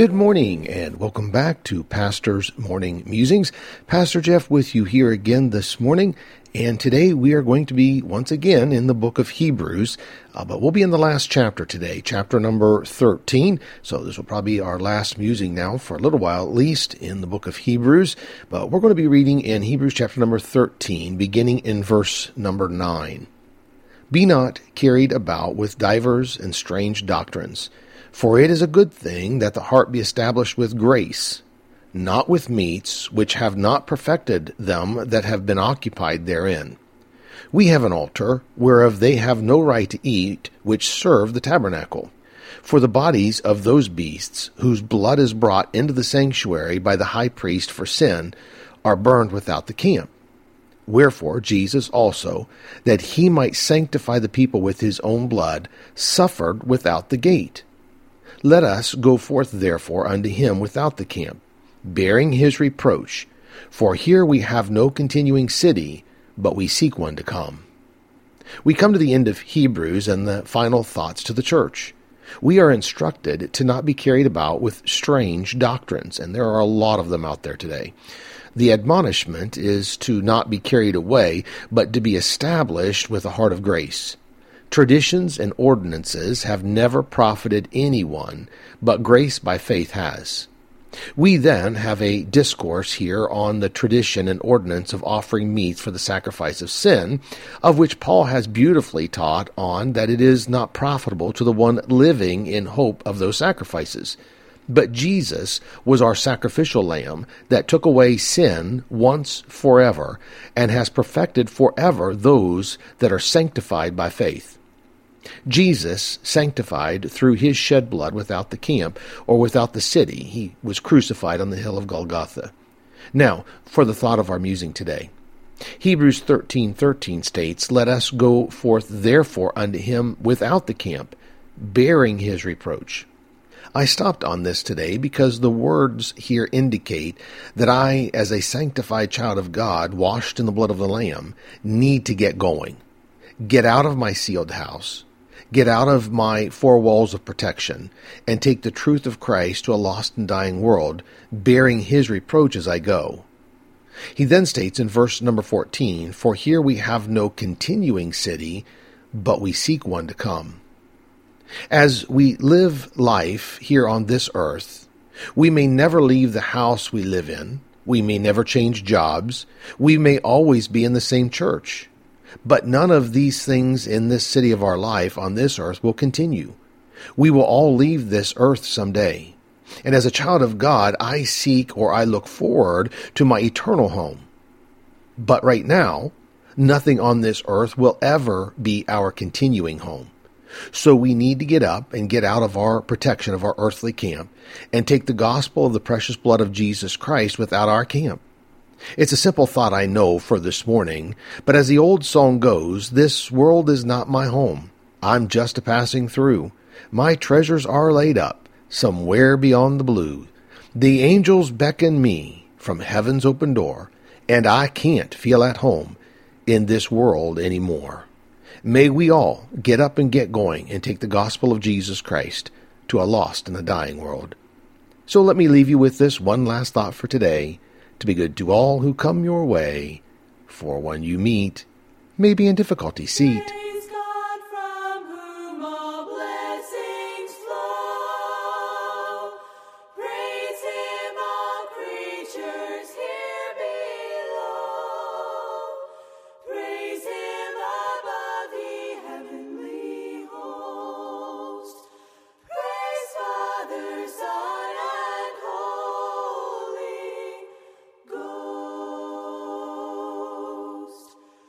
Good morning and welcome back to Pastor's Morning Musings. Pastor Jeff with you here again this morning. And today we are going to be once again in the book of Hebrews, uh, but we'll be in the last chapter today, chapter number 13. So this will probably be our last musing now for a little while at least in the book of Hebrews. But we're going to be reading in Hebrews chapter number 13, beginning in verse number 9. Be not carried about with divers and strange doctrines for it is a good thing that the heart be established with grace, not with meats which have not perfected them that have been occupied therein. We have an altar, whereof they have no right to eat, which serve the tabernacle. For the bodies of those beasts, whose blood is brought into the sanctuary by the high priest for sin, are burned without the camp. Wherefore Jesus also, that he might sanctify the people with his own blood, suffered without the gate. Let us go forth therefore unto him without the camp, bearing his reproach. For here we have no continuing city, but we seek one to come. We come to the end of Hebrews and the final thoughts to the church. We are instructed to not be carried about with strange doctrines, and there are a lot of them out there today. The admonishment is to not be carried away, but to be established with a heart of grace. Traditions and ordinances have never profited anyone, but grace by faith has. We then have a discourse here on the tradition and ordinance of offering meats for the sacrifice of sin, of which Paul has beautifully taught on that it is not profitable to the one living in hope of those sacrifices. But Jesus was our sacrificial lamb that took away sin once forever and has perfected forever those that are sanctified by faith. Jesus sanctified through his shed blood without the camp or without the city. He was crucified on the hill of Golgotha. Now, for the thought of our musing today. Hebrews 13:13 states, "Let us go forth therefore unto him without the camp, bearing his reproach." I stopped on this today because the words here indicate that I, as a sanctified child of God, washed in the blood of the Lamb, need to get going. Get out of my sealed house get out of my four walls of protection and take the truth of Christ to a lost and dying world, bearing his reproach as I go. He then states in verse number 14, For here we have no continuing city, but we seek one to come. As we live life here on this earth, we may never leave the house we live in. We may never change jobs. We may always be in the same church. But none of these things in this city of our life on this earth will continue. We will all leave this earth someday. And as a child of God, I seek or I look forward to my eternal home. But right now, nothing on this earth will ever be our continuing home. So we need to get up and get out of our protection of our earthly camp and take the gospel of the precious blood of Jesus Christ without our camp. It's a simple thought I know for this morning, but as the old song goes, this world is not my home. I'm just a passing through. My treasures are laid up somewhere beyond the blue. The angels beckon me from heaven's open door, and I can't feel at home in this world any more. May we all get up and get going and take the gospel of Jesus Christ to a lost and a dying world. So let me leave you with this one last thought for today to be good to all who come your way, for one you meet may be in difficulty seat